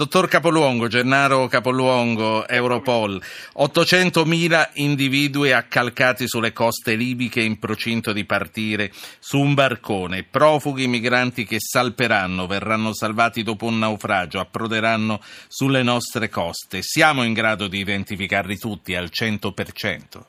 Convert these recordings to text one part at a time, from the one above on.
Dottor Capoluongo, Gennaro Capoluongo, Europol, 800.000 individui accalcati sulle coste libiche in procinto di partire su un barcone, profughi migranti che salperanno, verranno salvati dopo un naufragio, approderanno sulle nostre coste. Siamo in grado di identificarli tutti al 100%?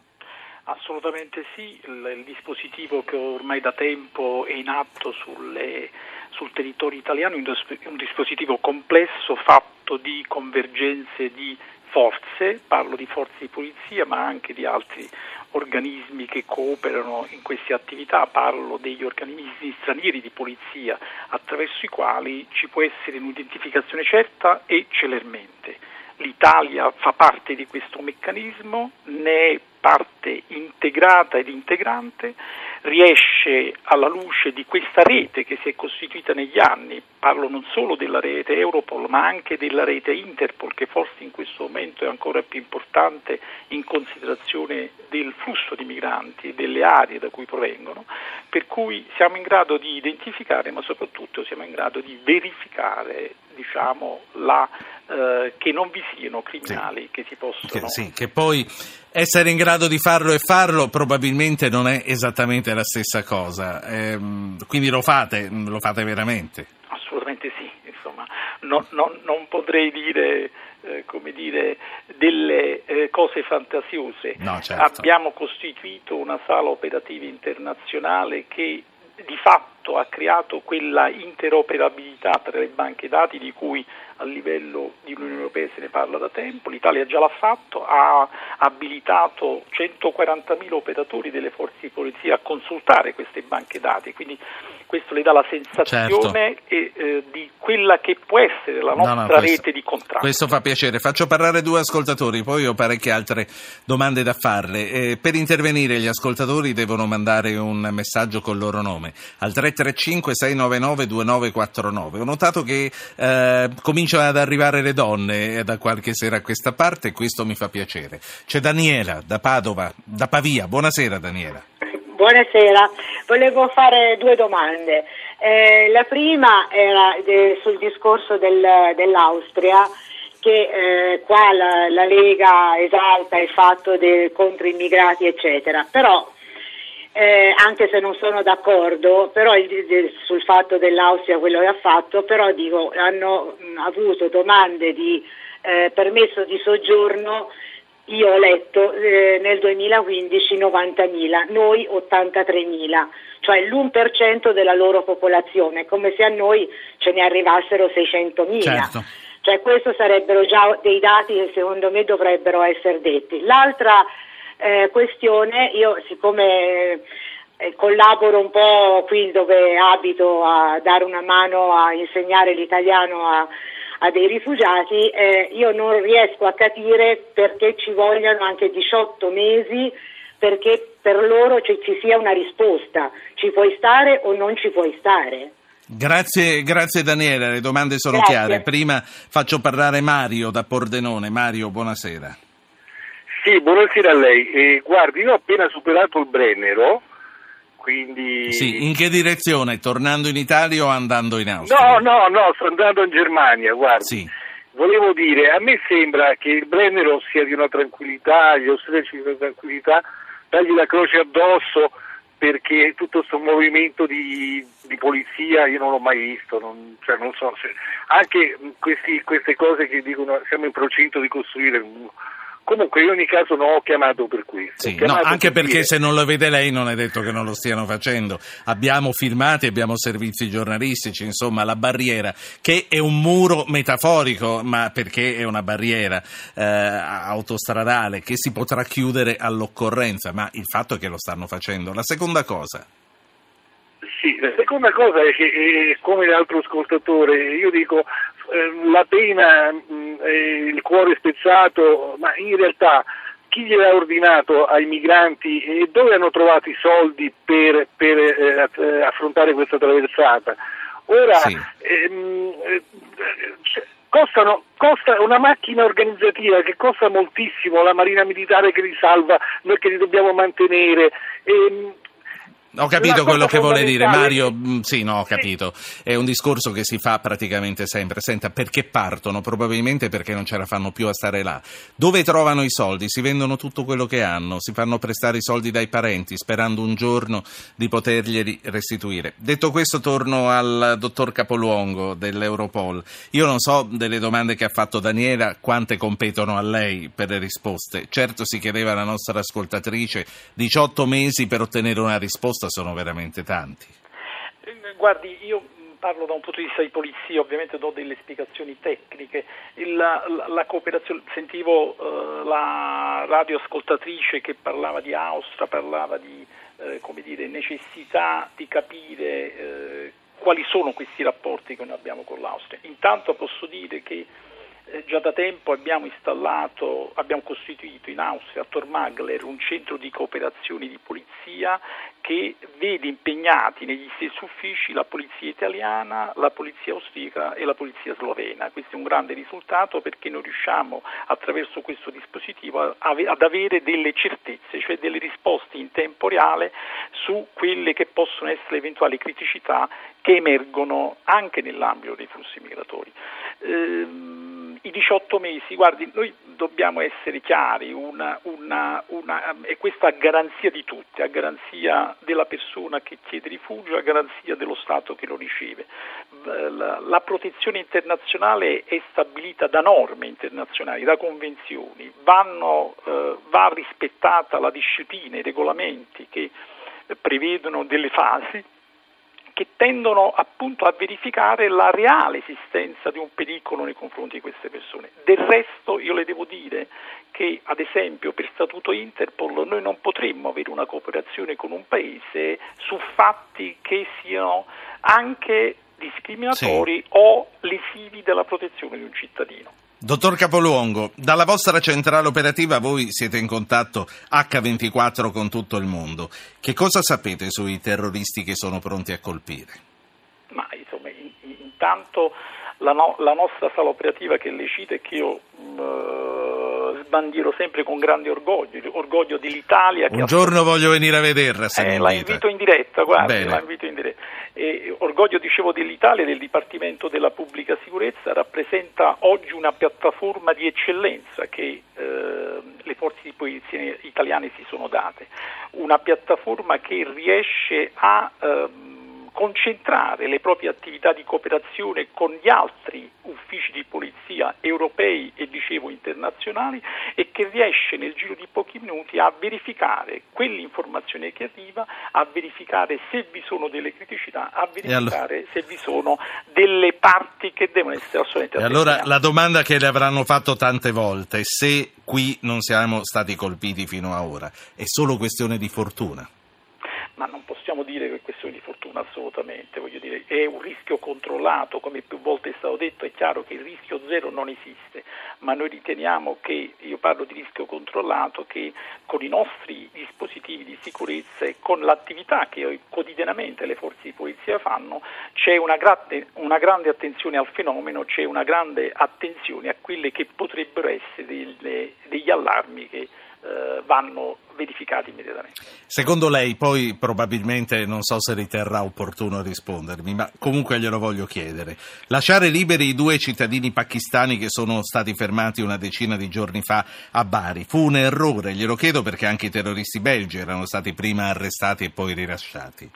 Assolutamente sì, il, dispositivo che ormai da tempo è in atto sulle sul territorio italiano un dispositivo complesso fatto di convergenze di forze, parlo di forze di polizia ma anche di altri organismi che cooperano in queste attività, parlo degli organismi stranieri di polizia attraverso i quali ci può essere un'identificazione certa e celermente. L'Italia fa parte di questo meccanismo, ne è parte integrata ed integrante riesce alla luce di questa rete che si è costituita negli anni, parlo non solo della rete Europol ma anche della rete Interpol che forse in questo momento è ancora più importante in considerazione del flusso di migranti e delle aree da cui provengono, per cui siamo in grado di identificare ma soprattutto siamo in grado di verificare diciamo, la, eh, che non vi siano criminali sì. che si possono... Che, sì, che poi essere in grado di farlo e farlo probabilmente non è esattamente la stessa cosa, ehm, quindi lo fate, lo fate veramente? Assolutamente sì, insomma, non, non, non potrei dire... Eh, come dire, delle eh, cose fantasiose. No, certo. Abbiamo costituito una sala operativa internazionale che di fatto ha creato quella interoperabilità tra le banche dati di cui a livello di Unione Europea se ne parla da tempo, l'Italia già l'ha fatto, ha abilitato 140.000 operatori delle forze di polizia a consultare queste banche dati, quindi questo le dà la sensazione certo. e, eh, di quella che può essere la nostra no, no, questo, rete di contratto. Questo fa piacere. Faccio parlare due ascoltatori, poi ho parecchie altre domande da farle. Eh, per intervenire gli ascoltatori devono mandare un messaggio con il loro nome al 335 699 2949. Ho notato che eh, cominciano ad arrivare le donne da qualche sera a questa parte e questo mi fa piacere. C'è Daniela da Padova, da Pavia. Buonasera Daniela. Buonasera, volevo fare due domande. Eh, la prima era de, sul discorso del, dell'Austria, che eh, qua la, la, Lega esalta il fatto del, contro immigrati, eccetera, però eh, anche se non sono d'accordo però, il, sul fatto dell'Austria quello che ha fatto, però dico, hanno mh, avuto domande di eh, permesso di soggiorno io ho letto eh, nel 2015 90.000, noi 83.000, cioè l'1% della loro popolazione, come se a noi ce ne arrivassero 600.000. Certo. Cioè questo sarebbero già dei dati che secondo me dovrebbero essere detti. L'altra eh, questione, io siccome collaboro un po' qui dove abito a dare una mano a insegnare l'italiano a a dei rifugiati, eh, io non riesco a capire perché ci vogliano anche 18 mesi perché per loro ci, ci sia una risposta, ci puoi stare o non ci puoi stare. Grazie, grazie Daniela, le domande sono grazie. chiare. Prima faccio parlare Mario da Pordenone. Mario, buonasera. Sì, buonasera a lei. Eh, guardi, io ho appena superato il Brennero quindi... Sì, in che direzione? Tornando in Italia o andando in Austria? No, no, no, sto andando in Germania, guarda. Sì. Volevo dire, a me sembra che il Brennero sia di una tranquillità, gli austriaci di una tranquillità, dargli la croce addosso perché tutto questo movimento di, di, polizia io non l'ho mai visto, non, cioè non so se, anche questi, queste cose che dicono siamo in procinto di costruire Comunque in ogni caso non ho chiamato per questo. Sì, no, anche per perché dire... se non lo vede lei non è detto che non lo stiano facendo. Abbiamo filmati, abbiamo servizi giornalistici, insomma la barriera, che è un muro metaforico, ma perché è una barriera eh, autostradale che si potrà chiudere all'occorrenza, ma il fatto è che lo stanno facendo. La seconda cosa. Sì, la seconda cosa è che, eh, come l'altro ascoltatore, io dico eh, la pena, mh, eh, il cuore spezzato, ma in realtà chi gliel'ha ordinato ai migranti e dove hanno trovato i soldi per, per eh, eh affrontare questa traversata? Ora, sì. ehm, eh, costano, costa una macchina organizzativa che costa moltissimo, la Marina Militare che li salva, noi che li dobbiamo mantenere. Ehm, Ho capito quello che vuole dire Mario, mm, sì, no, ho capito. È un discorso che si fa praticamente sempre. Senta, perché partono? Probabilmente perché non ce la fanno più a stare là. Dove trovano i soldi? Si vendono tutto quello che hanno, si fanno prestare i soldi dai parenti sperando un giorno di poterglieli restituire. Detto questo torno al dottor Capoluongo dell'Europol. Io non so delle domande che ha fatto Daniela quante competono a lei per le risposte. Certo si chiedeva la nostra ascoltatrice 18 mesi per ottenere una risposta sono veramente tanti. Eh, Guardi, io parlo da un punto di vista di polizia, ovviamente do delle spiegazioni tecniche. Il- la, la- sentivo eh, la radioascoltatrice che parlava di Austria, parlava di eh, come dire, necessità di capire eh, quali sono questi rapporti che noi abbiamo con l'Austria. Intanto posso dire che già da tempo abbiamo installato, abbiamo costituito in Austria a Tormagler un centro di cooperazione di polizia che vede impegnati negli stessi uffici la polizia italiana, la polizia austriaca e la polizia slovena. Questo è un grande risultato perché noi riusciamo attraverso questo dispositivo ad avere delle certezze, cioè delle risposte in tempo reale su quelle che possono essere eventuali criticità che emergono anche nell'ambito dei flussi migratori. Ehm, I 18 mesi, guardi, noi dobbiamo essere chiari, una, una, una, e questa a garanzia di tutti, a garanzia della persona che chiede rifugio, a garanzia dello Stato che lo riceve. La, protezione internazionale è stabilita da norme internazionali, da convenzioni, Vanno, eh, va rispettata la disciplina, i regolamenti che prevedono delle fasi che tendono appunto a verificare la reale esistenza di un pericolo nei confronti di queste persone. Del resto io le devo dire che ad esempio per statuto Interpol noi non potremmo avere una cooperazione con un paese su fatti che siano anche discriminatori o lesivi della protezione di un cittadino. Dottor Capoluongo, dalla vostra centrale operativa voi siete in contatto H24 con tutto il mondo. Che cosa sapete sui terroristi che sono pronti a colpire? Ma insomma, in- in- intanto la, no- la nostra sala operativa che le cita e che io mh, sbandiero sempre con grande orgoglio, orgoglio dell'Italia che Un ha giorno voglio venire a vederla se eh, la invito in diretta, guardi, Bene. la invito in diretta. E, orgoglio, dicevo, dell'Italia del Dipartimento della Pubblica Sicurezza rappresenta oggi una piattaforma di eccellenza che eh, le forze di polizia italiane si sono date, una piattaforma che riesce a ehm, concentrare le proprie attività di cooperazione con gli altri uffici di polizia europei e dicevo internazionali e che riesce nel giro di pochi minuti a verificare quell'informazione che arriva, a verificare se vi sono delle criticità, a verificare se vi sono delle parti che devono essere assolutamente E allora la domanda che le avranno fatto tante volte, se qui non siamo stati colpiti fino a ora, è solo questione di fortuna. Questione di fortuna assolutamente, voglio dire, è un rischio controllato, come più volte è stato detto, è chiaro che il rischio zero non esiste, ma noi riteniamo che, io parlo di rischio controllato, che con i nostri dispositivi di sicurezza e con l'attività che quotidianamente le forze di polizia fanno, c'è una grande, una grande attenzione al fenomeno, c'è una grande attenzione a quelle che potrebbero essere delle- degli allarmi che eh, vanno verificati immediatamente. Secondo lei, poi probabilmente non so se riterrà opportuno rispondermi, ma comunque glielo voglio chiedere. Lasciare liberi i due cittadini pakistani che sono stati fermati una decina di giorni fa a Bari fu un errore, glielo chiedo perché anche i terroristi belgi erano stati prima arrestati e poi rilasciati.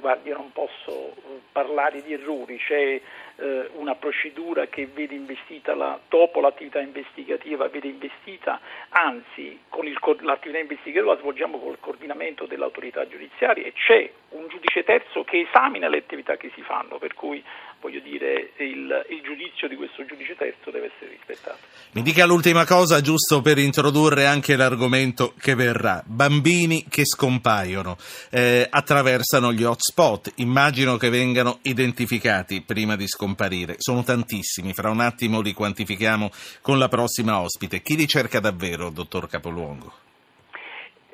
Guardi, io non posso eh, parlare di errori, c'è eh, una procedura che vede investita la, dopo l'attività investigativa, vede investita, anzi con il l'attività investigativa la svolgiamo col coordinamento dell'autorità giudiziaria e c'è un giudice terzo che esamina le attività che si fanno, per cui voglio dire il, il giudizio di questo giudice terzo deve essere rispettato. Mi dica l'ultima cosa, giusto per introdurre anche l'argomento che verrà. Bambini che scompaiono, eh, attraversano gli hotspot, immagino che vengano identificati prima di scomparire. Sono tantissimi, fra un attimo li quantifichiamo con la prossima ospite. Chi li cerca davvero, dottor Capoluongo?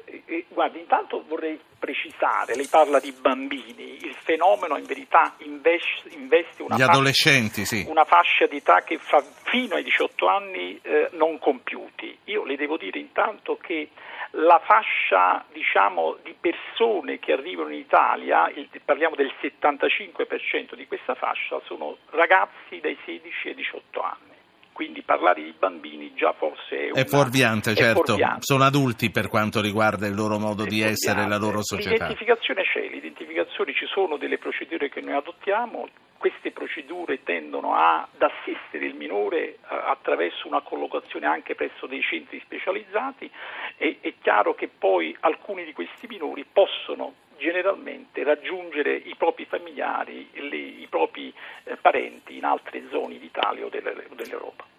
Eh, eh, guardi, intanto vorrei precisare, lei parla di bambini, il fenomeno in verità investe, una, Gli fascia, sì. una fascia di età che fa fino ai 18 anni eh, non compiuti. Io le devo dire intanto che la fascia diciamo, di persone che arrivano in Italia, il, parliamo del 75% di questa fascia, sono ragazzi dai 16 ai 18 anni quindi parlare di bambini già forse è, una, è fuorviante, certo. fuorviante. Sono adulti per quanto riguarda il loro modo è di essere e la loro società. L'identificazione c'è, l'identificazione ci sono delle procedure che noi adottiamo, queste procedure tendono ad assistere il minore eh, attraverso una collocazione anche presso dei centri specializzati e è chiaro che poi alcuni di questi minori possono generalmente raggiungere i propri familiari, le, i propri eh, parenti in altre zone d'Italia o dell'Europa.